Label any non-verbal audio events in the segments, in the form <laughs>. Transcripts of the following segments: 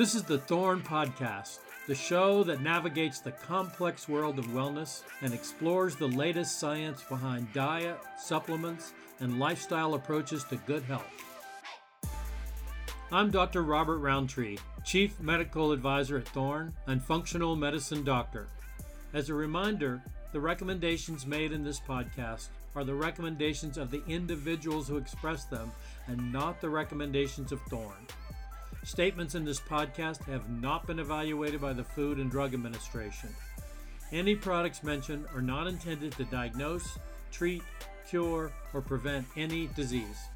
This is the Thorne Podcast, the show that navigates the complex world of wellness and explores the latest science behind diet, supplements, and lifestyle approaches to good health. I'm Dr. Robert Rountree, Chief Medical Advisor at Thorne and Functional Medicine Doctor. As a reminder, the recommendations made in this podcast are the recommendations of the individuals who express them and not the recommendations of Thorne. Statements in this podcast have not been evaluated by the Food and Drug Administration. Any products mentioned are not intended to diagnose, treat, cure, or prevent any disease.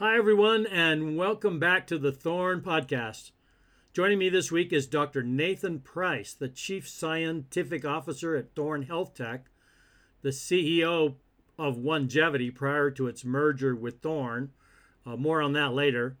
Hi, everyone, and welcome back to the Thorne Podcast. Joining me this week is Dr. Nathan Price, the Chief Scientific Officer at Thorne Health Tech, the CEO of Onegevity prior to its merger with Thorne. Uh, more on that later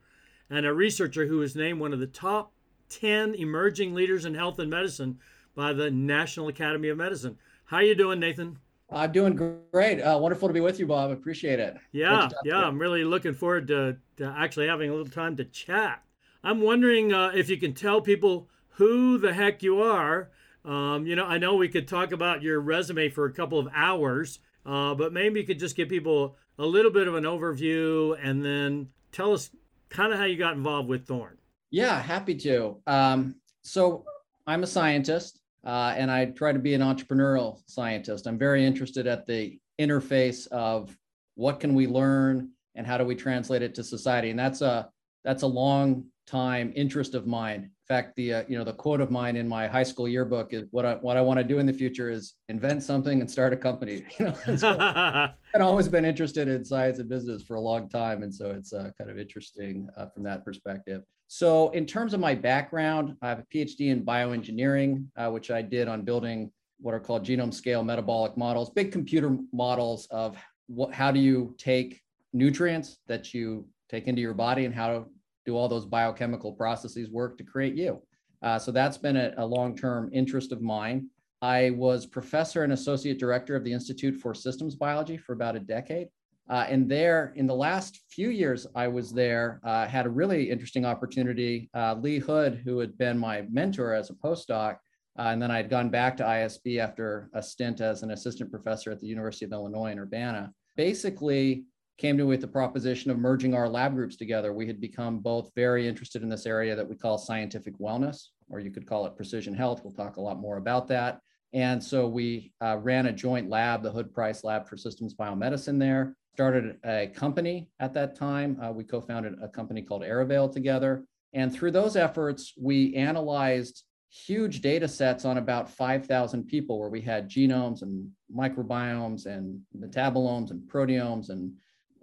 and a researcher who was named one of the top 10 emerging leaders in health and medicine by the National Academy of Medicine. How you doing, Nathan? I'm doing great. Uh, wonderful to be with you, Bob. Appreciate it. Yeah, yeah. I'm really looking forward to, to, actually having a little time to chat. I'm wondering uh, if you can tell people who the heck you are. Um, you know, I know we could talk about your resume for a couple of hours, uh, but maybe you could just give people a little bit of an overview and then tell us kind of how you got involved with Thorne. Yeah, happy to. Um, so I'm a scientist uh, and I try to be an entrepreneurial scientist. I'm very interested at the interface of what can we learn and how do we translate it to society. And that's a that's a long time interest of mine fact, the uh, you know the quote of mine in my high school yearbook is what I what I want to do in the future is invent something and start a company. <laughs> You know, <laughs> so I've always been interested in science and business for a long time, and so it's uh, kind of interesting uh, from that perspective. So, in terms of my background, I have a PhD in bioengineering, uh, which I did on building what are called genome scale metabolic models, big computer models of what how do you take nutrients that you take into your body and how do all those biochemical processes work to create you. Uh, so that's been a, a long-term interest of mine. I was professor and associate director of the Institute for Systems Biology for about a decade. Uh, and there, in the last few years I was there, uh, had a really interesting opportunity. Uh, Lee Hood, who had been my mentor as a postdoc, uh, and then I had gone back to ISB after a stint as an assistant professor at the University of Illinois in Urbana, basically came to with the proposition of merging our lab groups together. We had become both very interested in this area that we call scientific wellness, or you could call it precision health. We'll talk a lot more about that. And so we uh, ran a joint lab, the Hood Price Lab for Systems Biomedicine there, started a company at that time. Uh, we co founded a company called Arivale together. And through those efforts, we analyzed huge data sets on about 5,000 people where we had genomes and microbiomes and metabolomes and proteomes and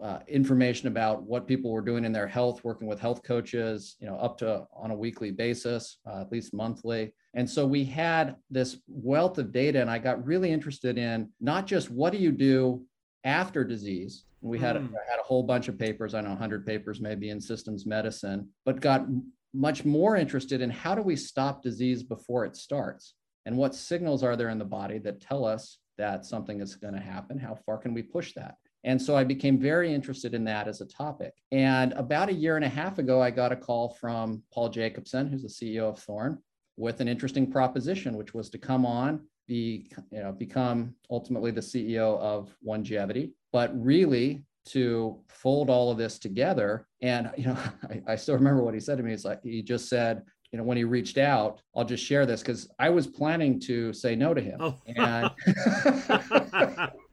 uh, information about what people were doing in their health, working with health coaches, you know, up to on a weekly basis, uh, at least monthly. And so we had this wealth of data, and I got really interested in not just what do you do after disease. We had, mm. had a whole bunch of papers, I know 100 papers maybe in systems medicine, but got much more interested in how do we stop disease before it starts? And what signals are there in the body that tell us that something is going to happen? How far can we push that? And so I became very interested in that as a topic. And about a year and a half ago, I got a call from Paul Jacobson, who's the CEO of Thorne, with an interesting proposition, which was to come on, be, you know, become ultimately the CEO of Onegevity, but really to fold all of this together. And you know, <laughs> I, I still remember what he said to me. It's like he just said, you know, when he reached out, I'll just share this because I was planning to say no to him. Oh. And <laughs> <laughs>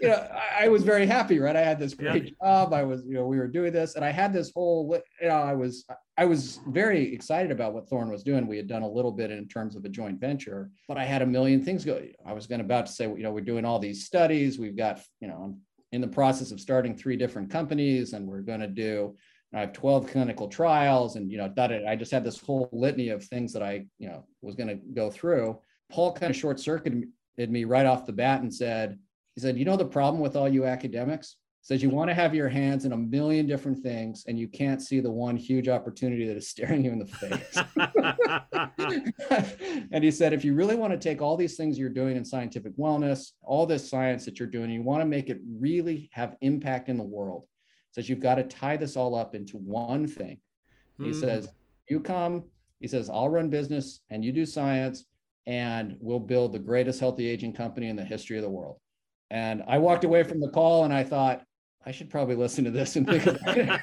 you know, I, I, was very happy, right? I had this great yeah. job. I was, you know, we were doing this, and I had this whole, you know, I was, I was very excited about what Thorne was doing. We had done a little bit in terms of a joint venture, but I had a million things go. I was going to about to say, you know, we're doing all these studies. We've got, you know, I'm in the process of starting three different companies, and we're going to do. I have 12 clinical trials, and you know, that I just had this whole litany of things that I, you know, was going to go through. Paul kind of short circuited me right off the bat and said, he said, You know, the problem with all you academics? says you want to have your hands in a million different things and you can't see the one huge opportunity that is staring you in the face. <laughs> and he said, if you really want to take all these things you're doing in scientific wellness, all this science that you're doing, you want to make it really have impact in the world. Says you've got to tie this all up into one thing. Mm. He says, You come, he says, I'll run business and you do science, and we'll build the greatest healthy aging company in the history of the world. And I walked away from the call and I thought, I should probably listen to this and think about it.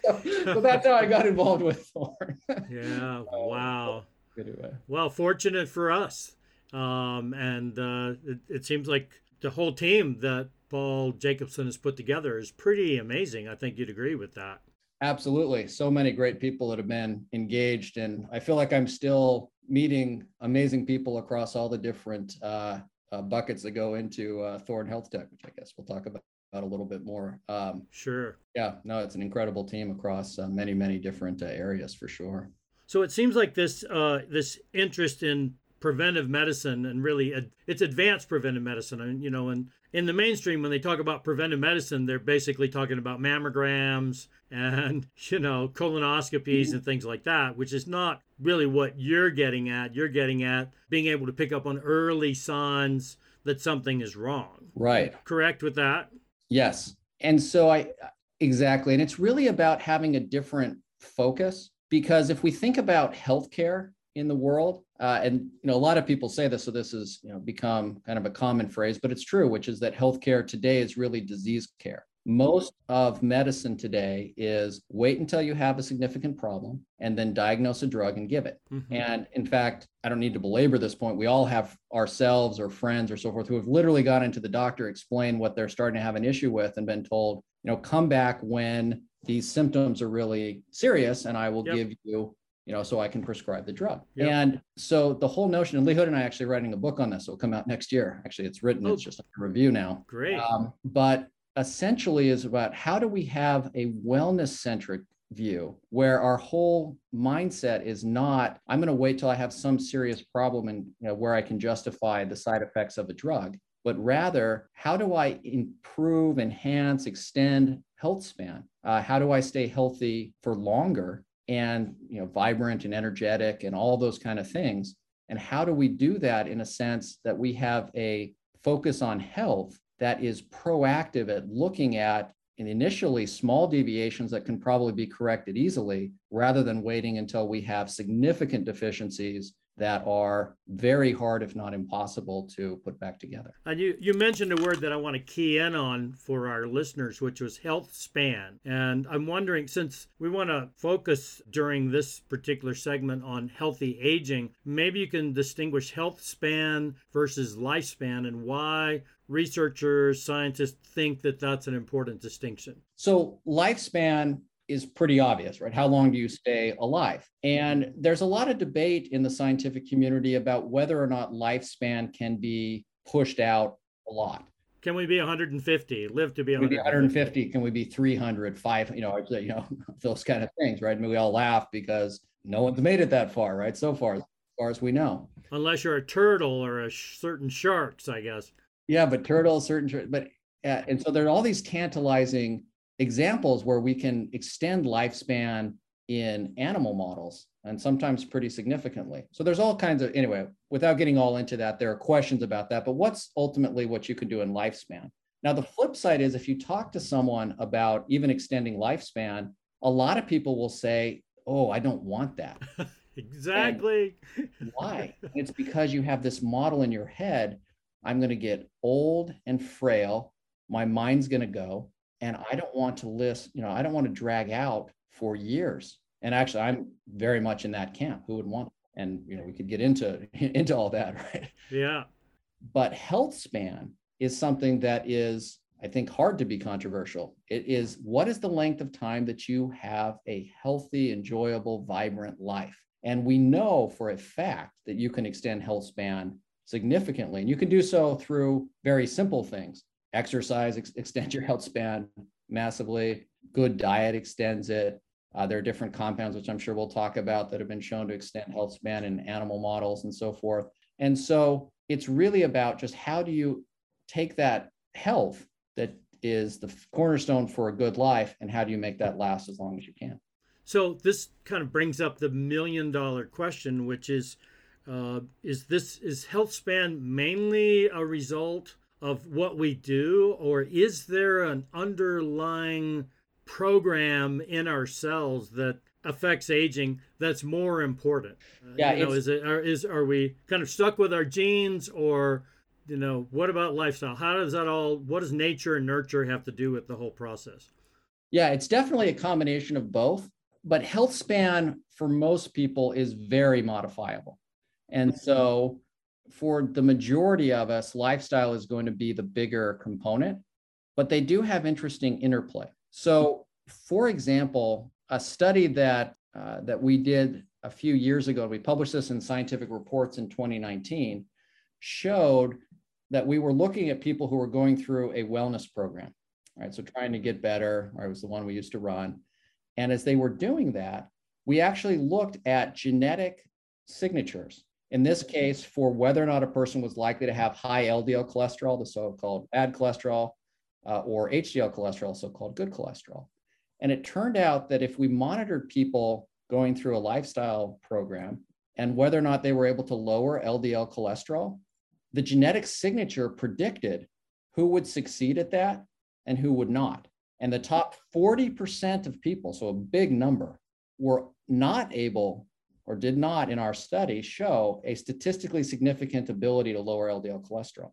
<laughs> so, so, that's how I got involved with Thorne. <laughs> yeah. Wow. Anyway. Well, fortunate for us. Um, and uh, it, it seems like the whole team that Paul Jacobson has put together is pretty amazing. I think you'd agree with that. Absolutely. So many great people that have been engaged. And I feel like I'm still meeting amazing people across all the different uh, uh, buckets that go into uh, Thorne Health Tech, which I guess we'll talk about, about a little bit more. Um, sure. Yeah, no, it's an incredible team across uh, many, many different uh, areas for sure. So it seems like this uh, this interest in preventive medicine and really ad- it's advanced preventive medicine. and you know, and in the mainstream, when they talk about preventive medicine, they're basically talking about mammograms and <laughs> you know colonoscopies and things like that, which is not really what you're getting at. You're getting at being able to pick up on early signs that something is wrong. Right. Correct with that? Yes. And so I exactly, and it's really about having a different focus because if we think about healthcare in the world. Uh, and you know, a lot of people say this, so this has you know become kind of a common phrase, but it's true, which is that healthcare today is really disease care. Most of medicine today is wait until you have a significant problem and then diagnose a drug and give it. Mm-hmm. And in fact, I don't need to belabor this point. We all have ourselves or friends or so forth who have literally gone into the doctor, explained what they're starting to have an issue with, and been told, you know, come back when these symptoms are really serious and I will yep. give you you know, so I can prescribe the drug. Yep. And so the whole notion, and Lee Hood and I actually writing a book on this. It'll come out next year. Actually, it's written. Oh, it's just a review now. Great. Um, but essentially, is about how do we have a wellness centric view where our whole mindset is not i'm going to wait till i have some serious problem and you know where i can justify the side effects of a drug but rather how do i improve enhance extend health span? Uh, how do i stay healthy for longer and you know vibrant and energetic and all those kind of things? And how do we do that in a sense that we have a focus on health that is proactive at looking at initially small deviations that can probably be corrected easily rather than waiting until we have significant deficiencies that are very hard, if not impossible, to put back together. And you, you mentioned a word that I want to key in on for our listeners, which was health span. And I'm wondering, since we want to focus during this particular segment on healthy aging, maybe you can distinguish health span versus lifespan and why researchers, scientists think that that's an important distinction. So, lifespan is pretty obvious, right? How long do you stay alive? And there's a lot of debate in the scientific community about whether or not lifespan can be pushed out a lot. Can we be 150? Live to be 150? 150? Can we be 300? Five? You know, <laughs> you know those kind of things, right? I mean, we all laugh because no one's made it that far, right? So far, as far as we know. Unless you're a turtle or a sh- certain sharks, I guess. Yeah, but turtles, certain, but uh, and so there are all these tantalizing examples where we can extend lifespan in animal models and sometimes pretty significantly. So there's all kinds of, anyway, without getting all into that, there are questions about that, but what's ultimately what you can do in lifespan? Now, the flip side is if you talk to someone about even extending lifespan, a lot of people will say, Oh, I don't want that. <laughs> exactly. Why? it's because you have this model in your head I'm going to get old and frail. My mind's going to go and I don't want to list, you know, I don't want to drag out for years. And actually, I'm very much in that camp. Who would want? And you know, we could get into <laughs> into all that, <laughs> right? Yeah. But health span is something that is, I think, hard to be controversial. It is what is the length of time that you have a healthy, enjoyable, vibrant life? And we know for a fact that you can extend health span significantly. And you can do so through very simple things exercise ex- extends your health span massively. Good diet extends it. Uh, there are different compounds, which I'm sure we'll talk about, that have been shown to extend health span in animal models and so forth. And so it's really about just how do you take that health that is the cornerstone for a good life and how do you make that last as long as you can? So this kind of brings up the million dollar question, which is, uh, is this is health span mainly a result of what we do, or is there an underlying program in ourselves that affects aging that's more important? Uh, yeah, you know, is it are, is are we kind of stuck with our genes or you know what about lifestyle? How does that all? What does nature and nurture have to do with the whole process? Yeah, it's definitely a combination of both. But health span for most people is very modifiable, and so for the majority of us, lifestyle is going to be the bigger component. But they do have interesting interplay. So, for example, a study that uh, that we did a few years ago, we published this in Scientific Reports in 2019, showed that we were looking at people who were going through a wellness program, right? So trying to get better, or it was the one we used to run. And as they were doing that, we actually looked at genetic signatures. In this case, for whether or not a person was likely to have high LDL cholesterol, the so-called bad cholesterol, uh, or HDL cholesterol, so-called good cholesterol. And it turned out that if we monitored people going through a lifestyle program and whether or not they were able to lower LDL cholesterol, the genetic signature predicted who would succeed at that and who would not. And the top 40% of people, so a big number, were not able or did not in our study show a statistically significant ability to lower LDL cholesterol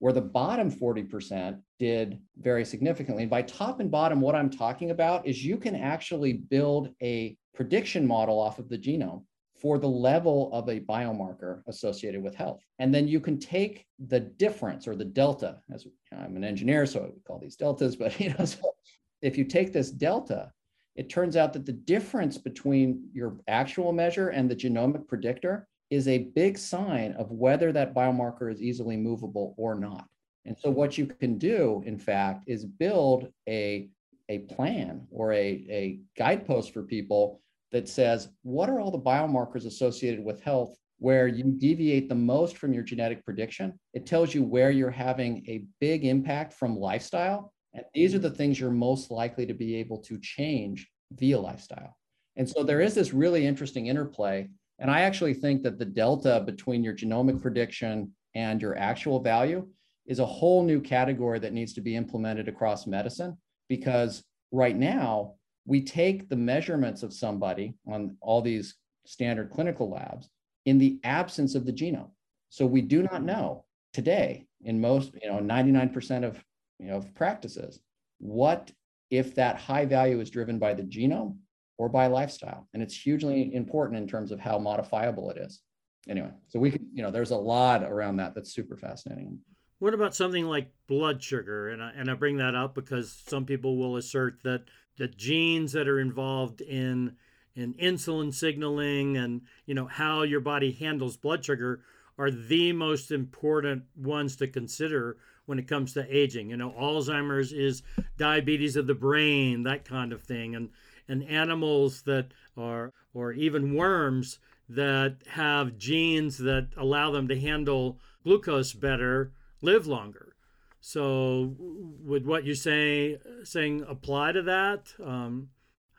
where the bottom 40% did very significantly. And by top and bottom, what I'm talking about is you can actually build a prediction model off of the genome for the level of a biomarker associated with health. And then you can take the difference or the delta, as I'm an engineer, so I call these deltas, but <laughs> you know, so if you take this delta, it turns out that the difference between your actual measure and the genomic predictor is a big sign of whether that biomarker is easily movable or not. And so what you can do, in fact, is build a, a plan or a, a guidepost for people that says, what are all the biomarkers associated with health where you deviate the most from your genetic prediction? It tells you where you're having a big impact from lifestyle. And these are the things you're most likely to be able to change via lifestyle. And so there is this really interesting interplay and I actually think that the delta between your genomic prediction and your actual value is a whole new category that needs to be implemented across medicine because right now we take the measurements of somebody on all these standard clinical labs in the absence of the genome. So we do not know today in most, you know, 99% of, you know, practices, what if that high value is driven by the genome or by lifestyle. And it's hugely important in terms of how modifiable it is. Anyway, so we can, you know, there's a lot around that that's super fascinating. What about something like blood sugar? And I, and I bring that up because some people will assert that the genes that are involved in in insulin signaling and you know how your body handles blood sugar are the most important ones to consider when it comes to aging. You know, Alzheimer's is diabetes of the brain, that kind of thing. And and animals that are, or even worms that have genes that allow them to handle glucose better live longer. So, would what you say saying saying apply to that? Um,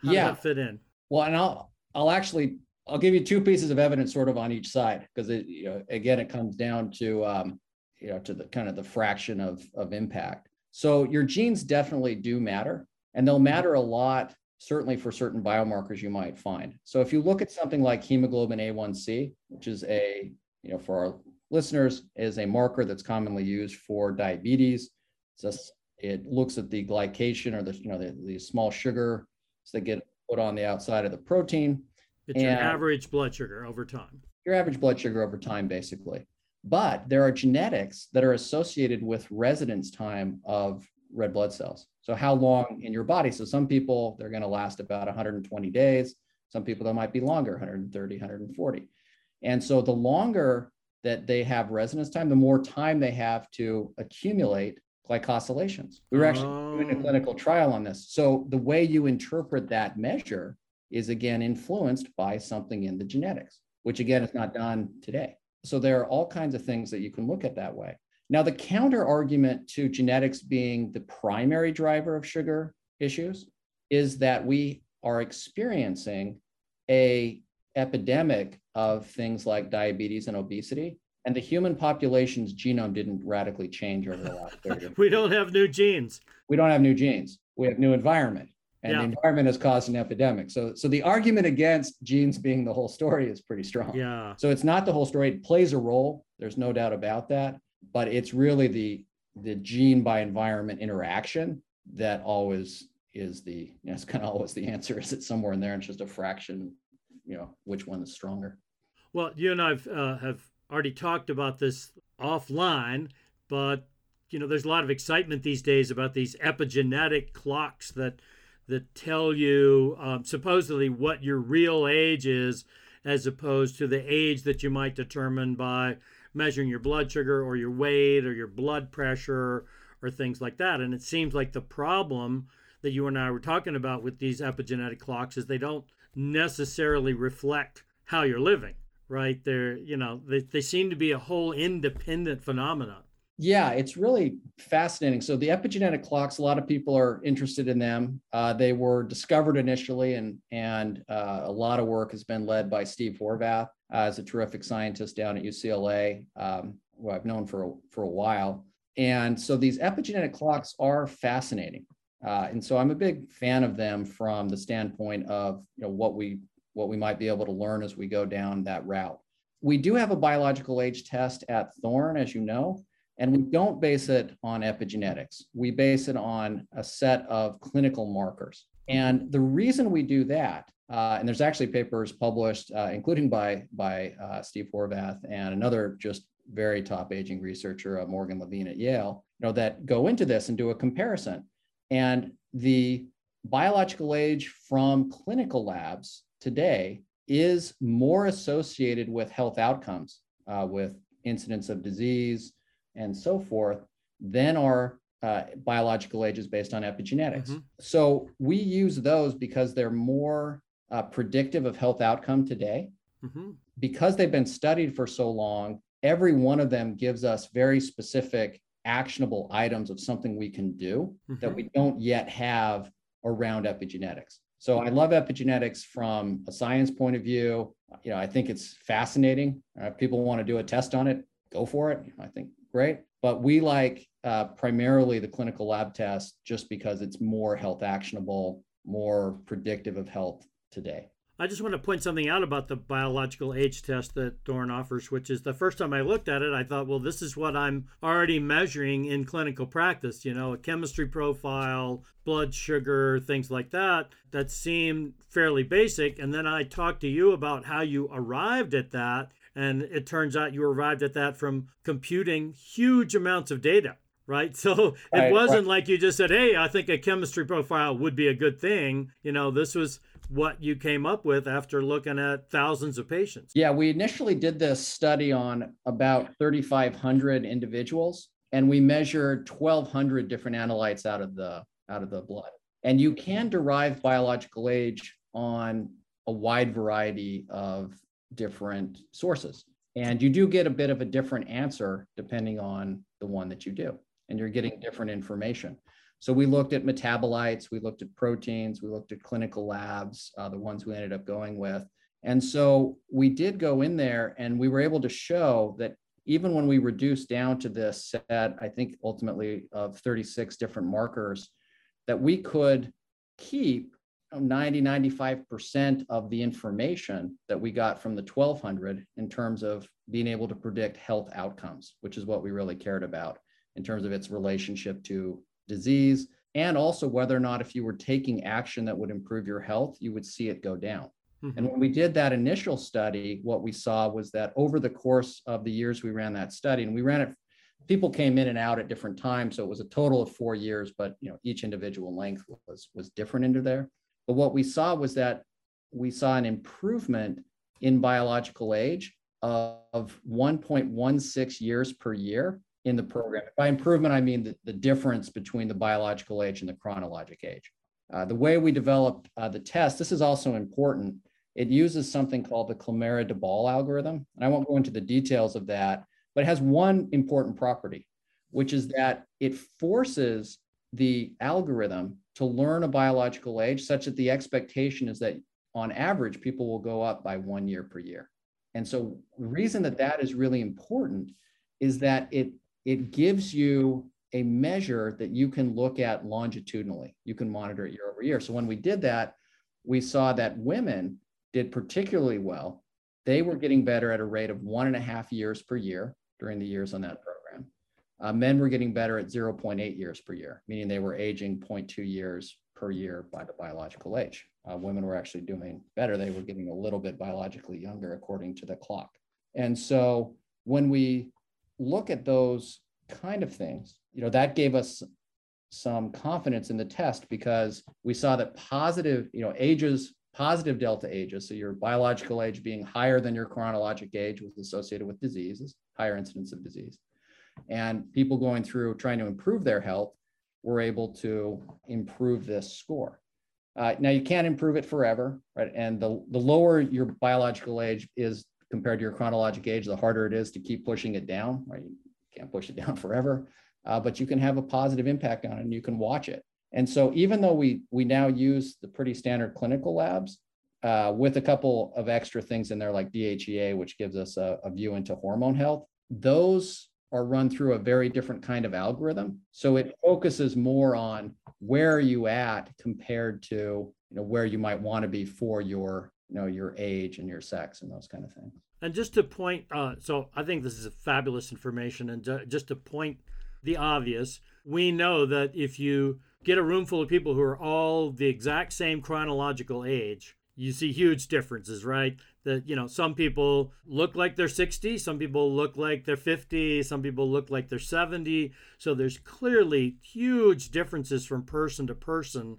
how yeah, that fit in? Well, and I'll I'll actually I'll give you two pieces of evidence sort of on each side because it you know again it comes down to um, you know to the kind of the fraction of of impact. So your genes definitely do matter, and they'll mm-hmm. matter a lot certainly for certain biomarkers you might find. So if you look at something like hemoglobin A1C, which is a, you know, for our listeners, is a marker that's commonly used for diabetes. Just, it looks at the glycation or the, you know, the, the small sugar that get put on the outside of the protein. It's and your average blood sugar over time. Your average blood sugar over time, basically. But there are genetics that are associated with residence time of red blood cells. So how long in your body? So some people they're going to last about 120 days. Some people that might be longer, 130, 140. And so the longer that they have residence time, the more time they have to accumulate glycosylations. We were actually oh. doing a oh. clinical trial on this. So the way you interpret that measure is again influenced by something in the genetics, which again is not done today. So there are all kinds of things that you can look at that way. Now, the counter argument to genetics being the primary driver of sugar issues is that we are experiencing a epidemic of things like diabetes and obesity and the human population's genome didn't radically change over the last 30 years. <laughs> we don't have new genes we don't have new genes we have new environment and Yeah. the environment has caused an epidemic. So, so the argument against genes being the whole story is pretty strong. Yeah. So it's not the whole story. It plays a role. There's no doubt about that. But it's really the the gene by environment interaction that always is the you know, it's kind of always the answer. Is it somewhere in there? And it's just a fraction, you know, which one is stronger. Well, you and I've uh, have already talked about this offline, but you know, there's a lot of excitement these days about these epigenetic clocks that that tell you um, supposedly what your real age is, as opposed to the age that you might determine by measuring your blood sugar or your weight or your blood pressure or things like that. And it seems like the problem that you and I were talking about with these epigenetic clocks is they don't necessarily reflect how you're living, right? They're, you know, they, they seem to be a whole independent phenomenon. Yeah, it's really fascinating. So the epigenetic clocks, a lot of people are interested in them. Uh, they were discovered initially, and and uh, a lot of work has been led by Steve Horvath, uh, as a terrific scientist down at UCLA, um, who I've known for a, for a while. And so these epigenetic clocks are fascinating, uh, and so I'm a big fan of them from the standpoint of you know what we what we might be able to learn as we go down that route. We do have a biological age test at Thorne, as you know. And we don't base it on epigenetics. We base it on a set of clinical markers. And the reason we do that, uh, and there's actually papers published, uh, including by, by uh, Steve Horvath and another just very top aging researcher, uh, Morgan Levine at Yale, you know, that go into this and do a comparison. And the biological age from clinical labs today is more associated with health outcomes, uh, with incidence of disease, and so forth than our uh, biological ages based on epigenetics. Mm-hmm. So we use those because they're more uh, predictive of health outcome today. Mm-hmm. Because they've been studied for so long, every one of them gives us very specific, actionable items of something we can do that Mhm. we don't yet have around epigenetics. So I love epigenetics from a science point of view. You know, I think it's fascinating. Uh, people want to do a test on it, go for it. I think great. But we like uh, primarily the clinical lab test just because it's more health actionable, more predictive of health today. I just want to point something out about the biological age test that Thorne offers, which is the first time I looked at it, I thought, well, this is what I'm already measuring in clinical practice, you know, a chemistry profile, blood sugar, things like that, that seemed fairly basic. And then I talked to you about how you arrived at that. And it turns out you arrived at that from computing huge amounts of data. Right. <laughs> So it Right, wasn't like you just said, Hey, I think a chemistry profile would be a good thing. You know, this was what you came up with after looking at thousands of patients. Yeah, we initially did this study on about 3,500 individuals, and we measured 1,200 different analytes out of the out of the blood. And you can derive biological age on a wide variety of different sources, and you do get a bit of a different answer depending on the one that you do, and you're getting different information. So we looked at metabolites, we looked at proteins, we looked at clinical labs, uh, the ones we ended up going with. And so we did go in there and we were able to show that even when we reduced down to this set, I think ultimately of 36 different markers, that we could keep 90, 95% of the information that we got from the 1200 in terms of being able to predict health outcomes, which is what we really cared about in terms of its relationship to disease and also whether or not if you were taking action that would improve your health, you would see it go down. Mhm. And when we did that initial study, what we saw was that over the course of the years we ran that study, and we ran it, people came in and out at different times, so it was a total of four years, but you know each individual length was was different into there. But what we saw was that we saw an improvement in biological age of 1.16 years per year in the program. By improvement, I mean the, the difference between the biological age and the chronologic age. Uh, the way we developed uh, the test, this is also important. It uses something called the Klemera-Doubal algorithm. And I won't go into the details of that, but it has one important property, which is that it forces the algorithm to learn a biological age such that the expectation is that on average, people will go up by one year per year. And so the reason that that is really important is that it, it gives you a measure that you can look at longitudinally. You can monitor it year over year. So when we did that, we saw that women did particularly well. They were getting better at a rate of one and a half years per year during the years on that program. Uh, men were getting better at 0.8 years per year, meaning they were aging 0.2 years per year by the biological age. Uh, women were actually doing better. They were getting a little bit biologically younger according to the clock. And so when we look at those kind of things, you know, that gave us some confidence in the test because we saw that positive, you know, ages, positive delta ages, so your biological age being higher than your chronologic age was associated with diseases, higher incidence of disease. And people going through trying to improve their health were able to improve this score. Uh, now you can't improve it forever, right? And the, the lower your biological age is compared to your chronologic age, the harder it is to keep pushing it down, right? You can't push it down <laughs> forever, uh, but you can have a positive impact on it and you can watch it. And so even though we, we now use the pretty standard clinical labs uh, with a couple of extra things in there like DHEA, which gives us a, a view into hormone health, those are run through a very different kind of algorithm. So it focuses more on where are you at compared to you know where you might want to be for your you know your age and your sex and those kind of things. And just to point, uh, so I think this is fabulous information. And just to point the obvious, we know that if you get a room full of people who are all the exact same chronological age, you see huge differences, right? That, you know, some people look like they're 60, some people look like they're 50, some people look like they're 70. So there's clearly huge differences from person to person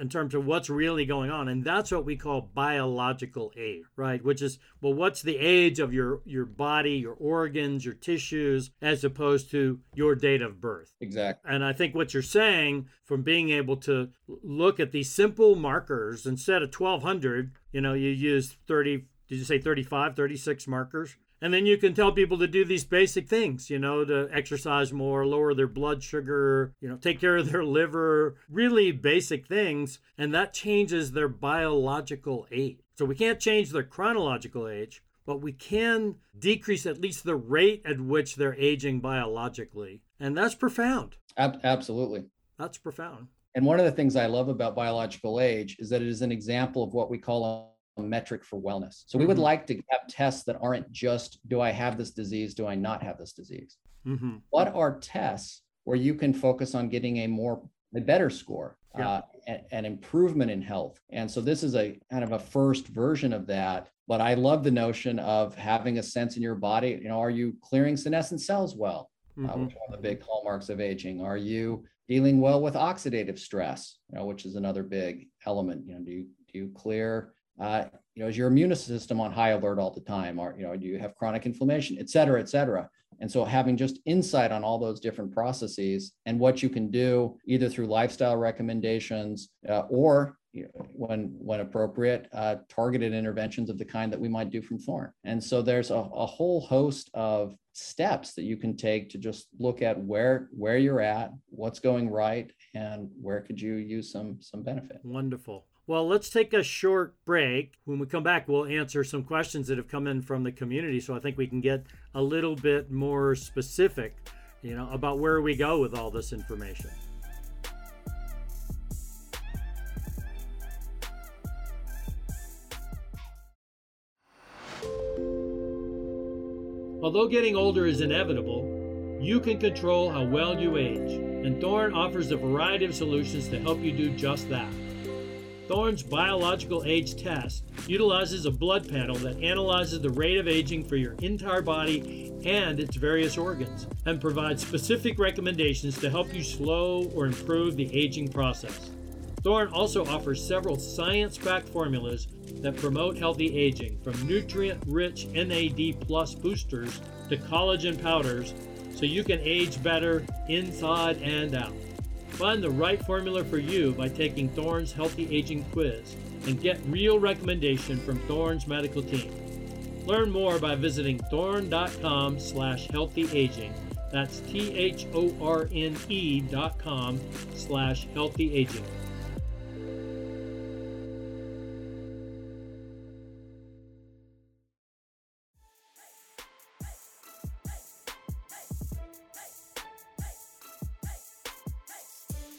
in terms of what's really going on and that's what we call biological age right? Which is well what's the age of your your body your organs your tissues as opposed to your date of birth? Exactly and i think what you're saying from being able to look at these simple markers instead of 1200 you know you use 30 did you say 35 36 markers and then you can tell people to do these basic things, you know, to exercise more, lower their blood sugar, you know, take care of their liver, really basic things. And that changes their biological age. So we can't change their chronological age, but we can decrease at least the rate at which they're aging biologically. And that's profound. Ab- absolutely. That's profound. And one of the things I love about biological age is that it is an example of what we call metric for wellness. So we would mm-hmm. like to have tests that aren't just do I have this disease, do I not have this disease? Mm-hmm. What are tests where you can focus on getting a more a better score, yeah. uh, and, and improvement in health? And so this is a kind of a first version of that. But I love the notion of having a sense in your body. You know, are you clearing senescent cells well? Uh, mm-hmm. Uh, which are the big hallmarks of aging. Are you dealing well with oxidative stress? You know, which is another big element. You know, do you do you clear uh, you know, is your immune system on high alert all the time? Or, you know, do you have chronic inflammation, et cetera, et cetera? And so having just insight on all those different processes and what you can do either through lifestyle recommendations uh, or you know, when when appropriate, uh, targeted interventions of the kind that we might do from Thorne. And so there's a, a whole host of steps that you can take to just look at where where you're at, what's going right, and where could you use some some benefit. Wonderful. Well, let's take a short break. When we come back, we'll answer some questions that have come in from the community. So I think we can get a little bit more specific, you know, about where we go with all this information. Although getting older is inevitable, you can control how well you age, and Thorne offers a variety of solutions to help you do just that. Thorne's biological age test utilizes a blood panel that analyzes the rate of aging for your entire body and its various organs and provides specific recommendations to help you slow or improve the aging process. Thorne also offers several science backed formulas that promote healthy aging, from nutrient rich NAD plus boosters to collagen powders, so you can age better inside and out. Find the right formula for you by taking Thorne's Healthy Aging Quiz and get real recommendation from Thorne's medical team. Learn more by visiting thorne.com slash healthyaging. That's T-H-O-R-N-E dot com slash healthyaging.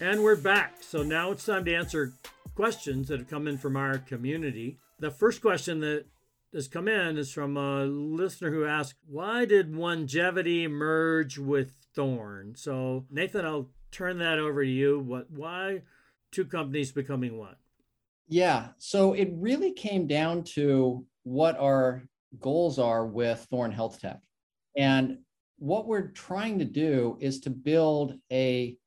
And we're back. So now it's time to answer questions that have come in from our community. The first question that has come in is from a listener who asked, Why did Onegevity merge with Thorne? So, Nathan, I'll turn that over to you. What, why two companies becoming one? Yeah. So it really came down to what our goals are with Thorne Health Tech. And what we're trying to do is to build a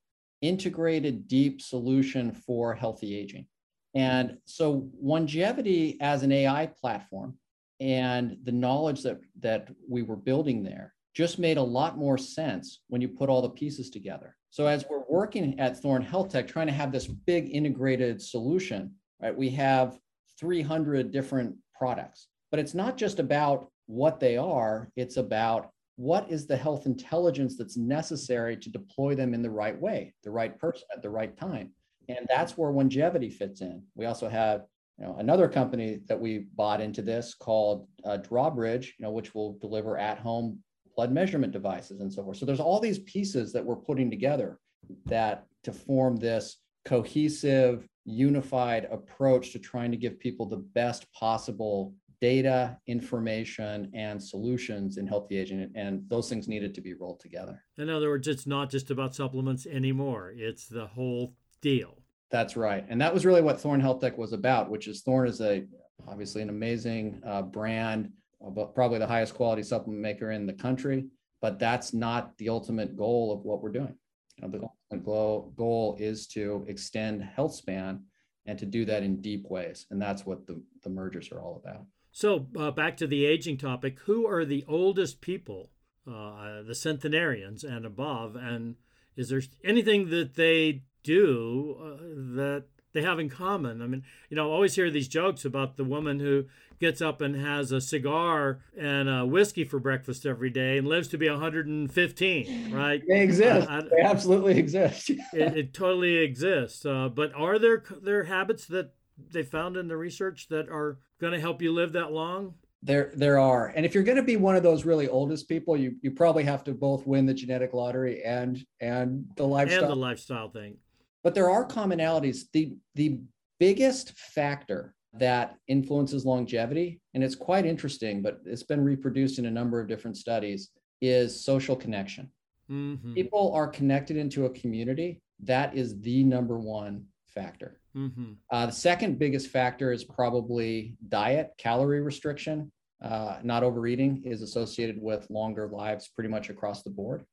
integrated deep solution for healthy aging. And so Onegevity as an AI platform and the knowledge that that we were building there just made a lot more sense when you put all the pieces together. So as we're working at Thorne Health Tech trying to have this big integrated solution, right? We have 300 different products. But it's not just about what they are, it's about what is the health intelligence that's necessary to deploy them in the right way, the right person at the right time. And that's where Onegevity fits in. We also have you know, another company that we bought into this called uh, Drawbridge, you know, which will deliver at-home blood measurement devices and so forth. So there's all these pieces that we're putting together that to form this cohesive, unified approach to trying to give people the best possible data, information, and solutions in healthy aging. And those things needed to be rolled together. In other words, it's not just about supplements anymore, it's the whole deal. That's right. And that was really what Thorne Health Tech was about, which is Thorne is a obviously an amazing uh, brand, but probably the highest quality supplement maker in the country. But that's not the ultimate goal of what we're doing. You know, the ultimate goal, goal is to extend health span and to do that in deep ways. And that's what the, the mergers are all about. So uh, back to the aging topic, who are the oldest people, uh, the centenarians and above, and is there anything that they do uh, that they have in common? I mean, you know, I always hear these jokes about the woman who gets up and has a cigar and a whiskey for breakfast every day and lives to be 115, right? They exist. Uh, they absolutely <laughs> exist. it, it, totally exists. Uh, but are there there habits that they found in the research that are going to help you live that long? There, there are, and if you're going to be one of those really oldest people, you you probably have to both win the genetic lottery and and the lifestyle and the lifestyle thing. But there are commonalities. the The biggest factor that influences longevity, and it's quite interesting, but it's been reproduced in a number of different studies, is social connection. Mm-hmm. People are connected into a community. That is the number one factor. Mm-hmm. Uh, the second biggest factor is probably diet, calorie restriction. Uh, not overeating is associated with longer lives pretty much across the board.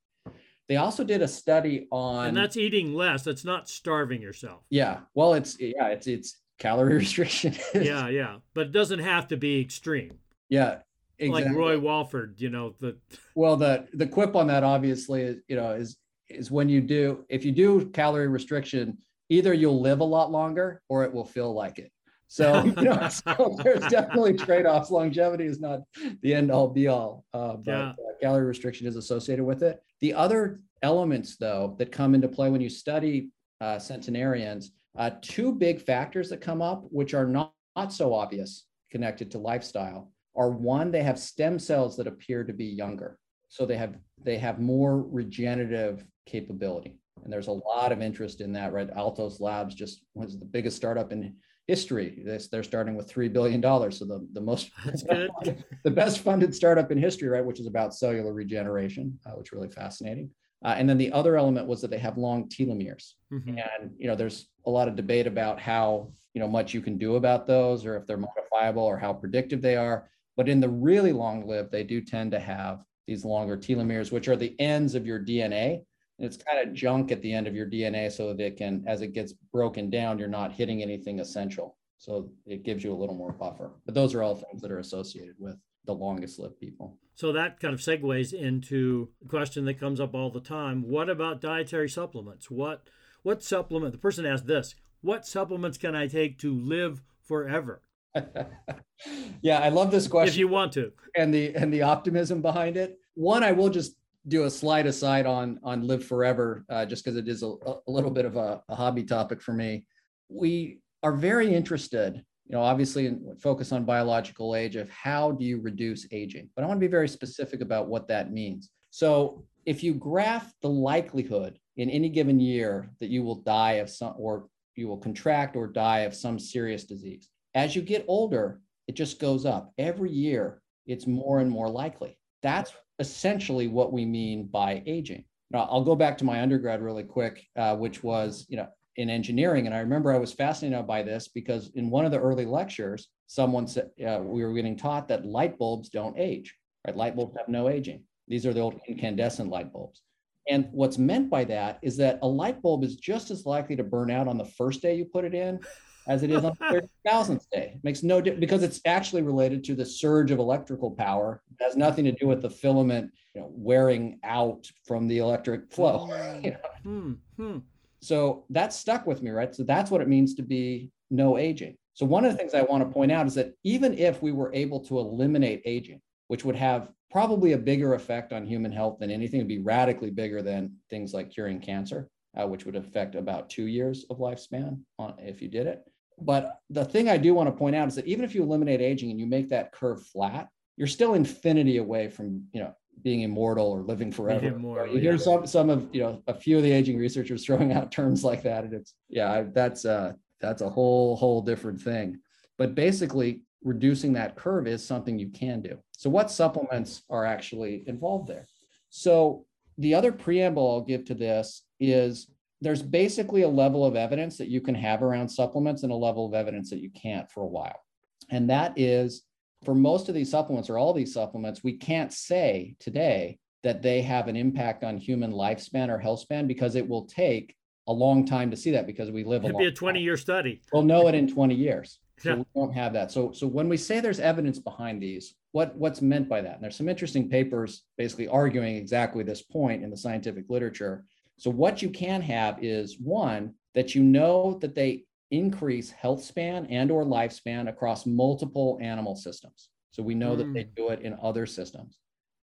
They also did a study on, and that's eating less. That's not starving yourself. Yeah, well, it's yeah, it's it's calorie <laughs> restriction. yeah, yeah, but it doesn't have to be extreme. Yeah, exactly. like Roy Walford. You know the. <laughs> Well, the the quip on that obviously is you know is is when you do if you do calorie restriction either you'll live a lot longer or it will feel like it. So, <laughs> you know, so there's definitely trade-offs. Longevity is not the end all be all, uh, but yeah. uh, calorie restriction is associated with it. The other elements, though, that come into play when you study uh, centenarians, uh, two big factors that come up, which are not, not so obvious connected to lifestyle, are one, they have stem cells that appear to be younger. So they have they have more regenerative capability. And there's a lot of interest in that, right? Altos Labs just was the biggest startup in history. They're starting with $3 billion. So the, the most, <laughs> <laughs> the best funded startup in history, right? Which is about cellular regeneration, uh, which is really fascinating. Uh, and then the other element was that they have long telomeres. Mm-hmm. And, you know, there's a lot of debate about how, you know, much you can do about those or if they're modifiable or how predictive they are. But in the really long lived, they do tend to have these longer telomeres, which are the ends of your DNA it's kind of junk at the end of your DNA so that it can, as it gets broken down, you're not hitting anything essential. So it gives you a little more buffer. But those are all things that are associated with the longest lived people. So that kind of segues into a question that comes up all the time. What about dietary supplements? What what supplement the person asked this, what supplements can I take to live forever? <laughs> yeah, I love this question. If you want to. And the and the optimism behind it. One, I will just do a slide aside on on live forever uh, just because it is a, a, little bit of a, a, hobby topic for me we are very interested you know obviously in, focus on biological age of how do you reduce aging but i want to be very specific about what that means so if you graph the likelihood in any given year that you will die of some or you will contract or die of some serious disease, as you get older, it just goes up. Every year, it's more and more likely. That's essentially what we mean by aging. Now, I'll go back to my undergrad really quick, uh, which was, you know, in engineering. And I remember I was fascinated by this because in one of the early lectures, someone said uh, we were getting taught that light bulbs don't age, right? Light bulbs have no aging. These are the old incandescent light bulbs. And what's meant by that is that a light bulb is just as likely to burn out on the first day you put it in as it is on the 30,000th day. It makes no difference because it's actually related to the surge of electrical power. It has nothing to do with the filament you know, wearing out from the electric flow. <laughs> you know? hmm. Hmm. So that stuck with me, right? So that's what it means to be no aging. So one of the things I want to point out is that even if we were able to eliminate aging, which would have probably a bigger effect on human health than anything, would be radically bigger than things like curing cancer, uh, which would affect about two years of lifespan on, if you did it. But the thing I do want to point out is that even if you eliminate aging and you make that curve flat, you're still infinity away from you know being immortal or living forever. Immortal, you hear yeah. some some of you know a few of the aging researchers <laughs> throwing out terms like that, and it's yeah, that's uh that's a whole whole different thing. But basically, reducing that curve is something you can do. So, what supplements are actually involved there? So, the other preamble I'll give to this is there's basically a level of evidence that you can have around supplements and a level of evidence that you can't for a while. And that is for most of these supplements or all these supplements, we can't say today that they have an impact on human lifespan or health span because it will take a long time to see that because we live It'd a be a 20 year study. We'll know it in 20 years. So yeah. we don't have that. So so when we say there's evidence behind these, what what's meant by that? And there's some interesting papers basically arguing exactly this point in the scientific literature. So what you can have is one that you know that they increase health span and or lifespan across multiple animal systems. So we know mm. that they hmm. do it in other systems.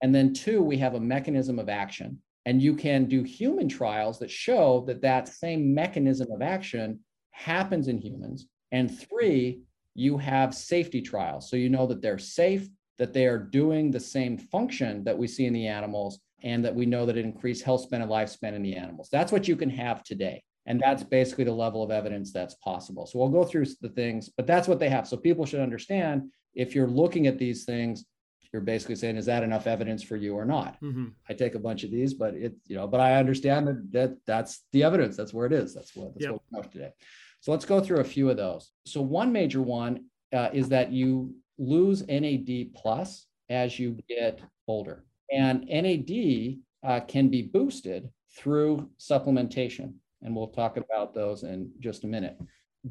And then two, we have a mechanism of action and you can do human trials that show that that same mechanism of action happens in humans. And three, you have safety trials. So you know that they're safe, that they are doing the same function that we see in the animals, and that we know that it increased health span and lifespan in the animals. That's what you can have today. And that's basically the level of evidence that's possible. So we'll go through the things, but that's what they have. So people should understand if you're looking at these things, you're basically saying, is that enough evidence for you or not? Mm-hmm. I take a bunch of these, but it, you know, but I understand that, that that's the evidence. That's where it is. That's what, that's yep. what we know today. So let's go through a few of those. So one major one uh, is that you lose NAD plus as you get older, and NAD uh, can be boosted through supplementation, and we'll talk about those in just a minute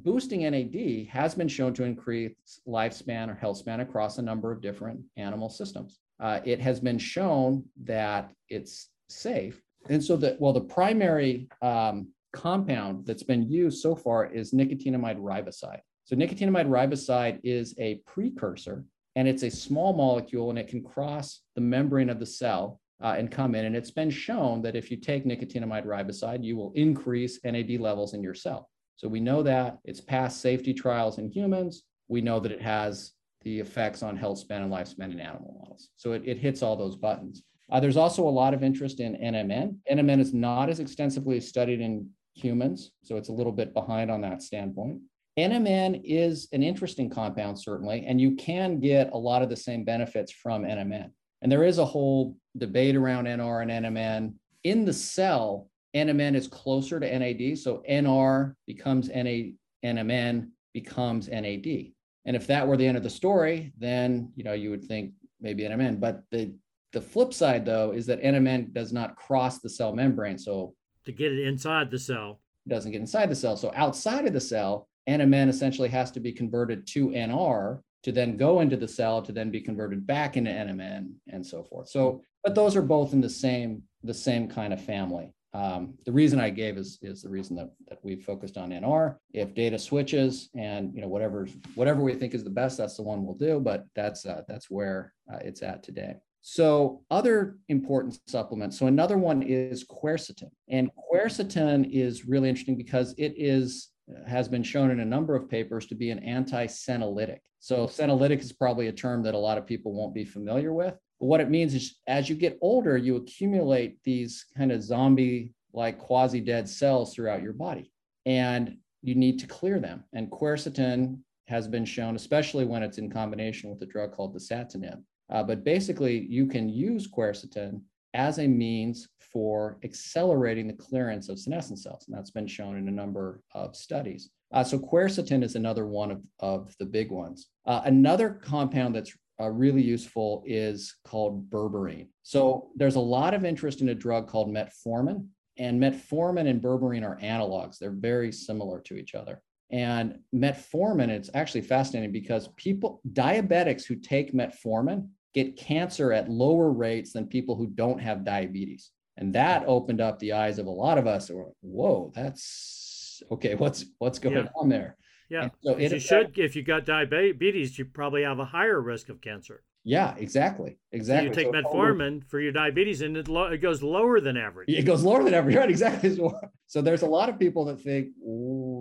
boosting NAD has been shown to increase lifespan or health span across a number of different animal systems. Uh, it has been shown that it's safe. And so that, well, the primary um, compound that's been used so far is nicotinamide riboside. So nicotinamide riboside is a precursor and it's a small molecule and it can cross the membrane of the cell uh, and come in. And it's been shown that if you take nicotinamide riboside, you will increase NAD levels in your cell. So we know that it's passed safety trials in humans. We know that it has the effects on health span and lifespan in animal models. So it, it hits all those buttons. Uh, there's also a lot of interest in NMN. NMN is not as extensively studied in humans, so it's a little bit behind on that standpoint. NMN is an interesting compound, certainly, and you can get a lot of the same benefits from NMN. And there is a whole debate around NR and NMN. In the cell, NMN is closer to NAD. So NR becomes NA, NMN becomes NAD. And if that were the end of the story, then you know you would think maybe NMN. But the the flip side though is that NMN does not cross the cell membrane. So to get it inside the cell. It doesn't get inside the cell. So outside of the cell, NMN essentially has to be converted to NR to then go into the cell to then be converted back into NMN and so forth. So, but those are both in the same the same kind of family. Um, the reason I gave is, is the reason that, that we've focused on NR. If data switches and you know whatever whatever we think is the best, that's the one we'll do. But that's uh, that's where uh, it's at today. So other important supplements. So another one is quercetin, and quercetin is really interesting because it is has been shown in a number of papers to be an anti-senolytic. So senolytic is probably a term that a lot of people won't be familiar with. But what it means is as you get older, you accumulate these kind of zombie like quasi dead cells throughout your body. And you need to clear them. And quercetin has been shown, especially when it's in combination with a drug called dasatinib. Uh, but basically, you can use quercetin as a means for accelerating the clearance of senescent cells. And that's been shown in a number of studies. Uh, so quercetin is another one of, of the big ones. Uh, another compound that's uh, really useful is called berberine. So there's a lot of interest in a drug called metformin, and metformin and berberine are analogs. They're very similar to each other. And metformin, it's actually fascinating because people, diabetics who take metformin get cancer at lower rates than people who don't have diabetes. And that opened up the eyes of a lot of us. Whoa, that's okay. What's what's going yeah. on there? Yeah. so it, you should, if you got diabetes, you probably have a higher risk of cancer. Yeah, exactly. Exactly. So you take so metformin for your diabetes and it, lo- it goes lower than average. It goes lower than average. <laughs> Right. Exactly. So there's a lot of people that think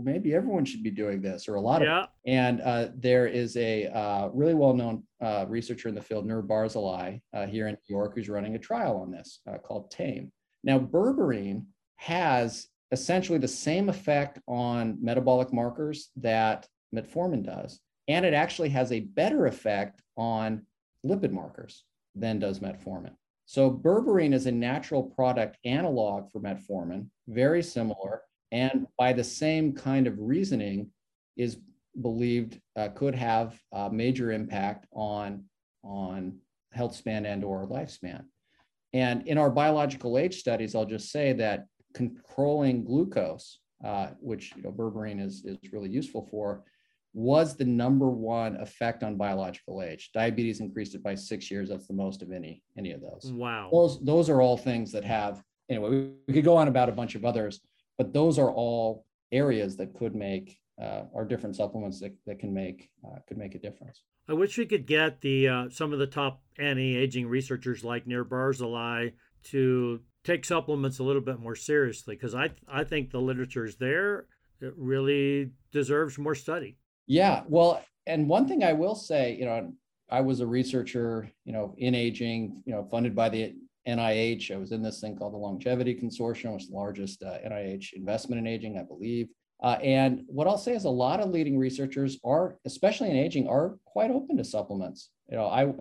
maybe everyone should be doing this or a lot yeah. of, and uh, there is a uh, really well-known uh, researcher in the field, Nir Barzilai, uh, here in New York, who's running a trial on this uh, called TAME. Now, berberine has essentially the same effect on metabolic markers that metformin does. And it actually has a better effect on lipid markers than does metformin. So berberine is a natural product analog for metformin, very similar, and by the same kind of reasoning is believed uh, could have a major impact on, on health span and or lifespan. And in our biological age studies, I'll just say that controlling glucose, uh, which you know, berberine is, is really useful for, was the number one effect on biological age. Diabetes increased it by six years. That's the most of any any of those. Wow. Those those are all things that have anyway. We, we could go on about a bunch of others, but those are all areas that could make uh, are different supplements that, that can make uh, could make a difference. I wish we could get the uh, some of the top anti-aging researchers like Nir Barzilai to take supplements a little bit more seriously because I I think the literature is there. It really deserves more study. Yeah, well, and one thing I will say, you know, I was a researcher, you know, in aging, you know, funded by the NIH. I was in this thing called the Longevity Consortium, which is the largest uh, NIH investment in aging, I believe. Uh, and what I'll say is a lot of leading researchers are, especially in aging, are quite open to supplements. You know, I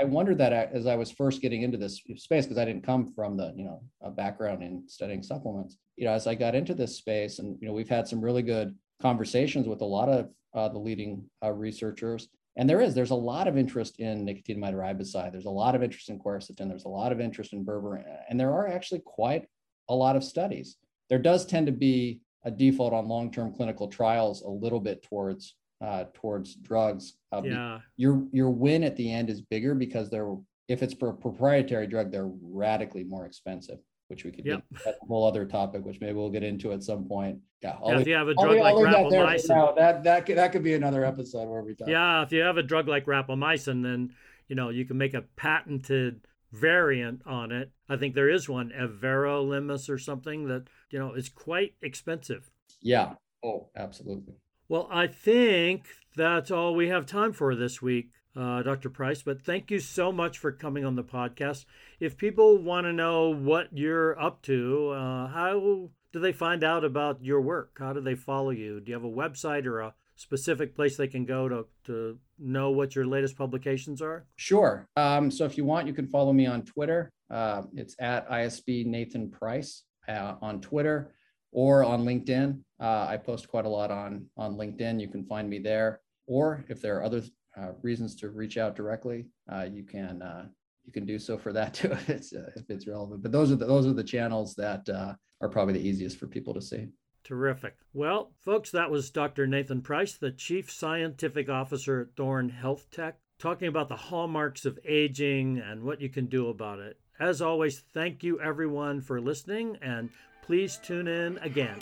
I wondered that as I was first getting into this space because I didn't come from the you know a background in studying supplements. You know, as I got into this space, and you know, we've had some really good conversations with a lot of uh, the leading uh, researchers. And there is, there's a lot of interest in nicotinamide riboside. There's a lot of interest in quercetin. There's a lot of interest in berberine. And there are actually quite a lot of studies. There does tend to be a default on long-term clinical trials a little bit towards uh, towards drugs. Uh, yeah. Your your win at the end is bigger because they're if it's for a proprietary drug, they're radically more expensive which we could yep. get a whole other topic, which maybe we'll get into at some point. Yeah. yeah if you have a drug like rapamycin, that, that, that, could, that could be another episode where we talk. Yeah. If you have a drug like rapamycin, then, you know, you can make a patented variant on it. I think there is one, everolimus or something that, you know, is quite expensive. Yeah. Oh, absolutely. Well, I think that's all we have time for this week uh, Dr. Price. But thank you so much for coming on the podcast. If people want to know what you're up to, uh, how do they find out about your work? How do they follow you? Do you have a website or a specific place they can go to, to know what your latest publications are? Sure. Um, so if you want, you can follow me on Twitter. Uh, it's at ISB Nathan Price uh, on Twitter or on LinkedIn. Uh, I post quite a lot on on LinkedIn. You can find me there. Or if there are other uh, reasons to reach out directly, uh, you can uh, you can do so for that too <laughs> if it's uh, if it's relevant. But those are the, those are the channels that are probably the easiest for people to see. Terrific. Well, folks, that was Dr. Nathan Price, the Chief Scientific Officer at Thorne Health Tech, talking about the hallmarks of aging and what you can do about it. As always, thank you everyone for listening, and please tune in again.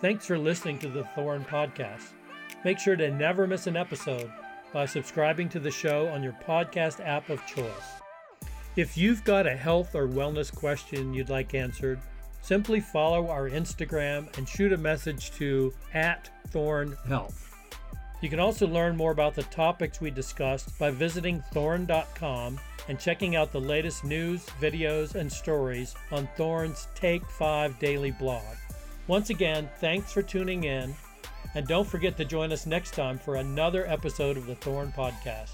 Thanks for listening to the Thorne Podcast. Make sure to never miss an episode by subscribing to the show on your podcast app of choice. If you've got a health or wellness question you'd like answered, simply follow our Instagram and shoot a message to at Thorne Health. You can also learn more about the topics we discussed by visiting thorne.com and checking out the latest news, videos, and stories on Thorne's Take 5 daily blog. Once again, thanks for tuning in and don't forget to join us next time for another episode of the Thorne Podcast.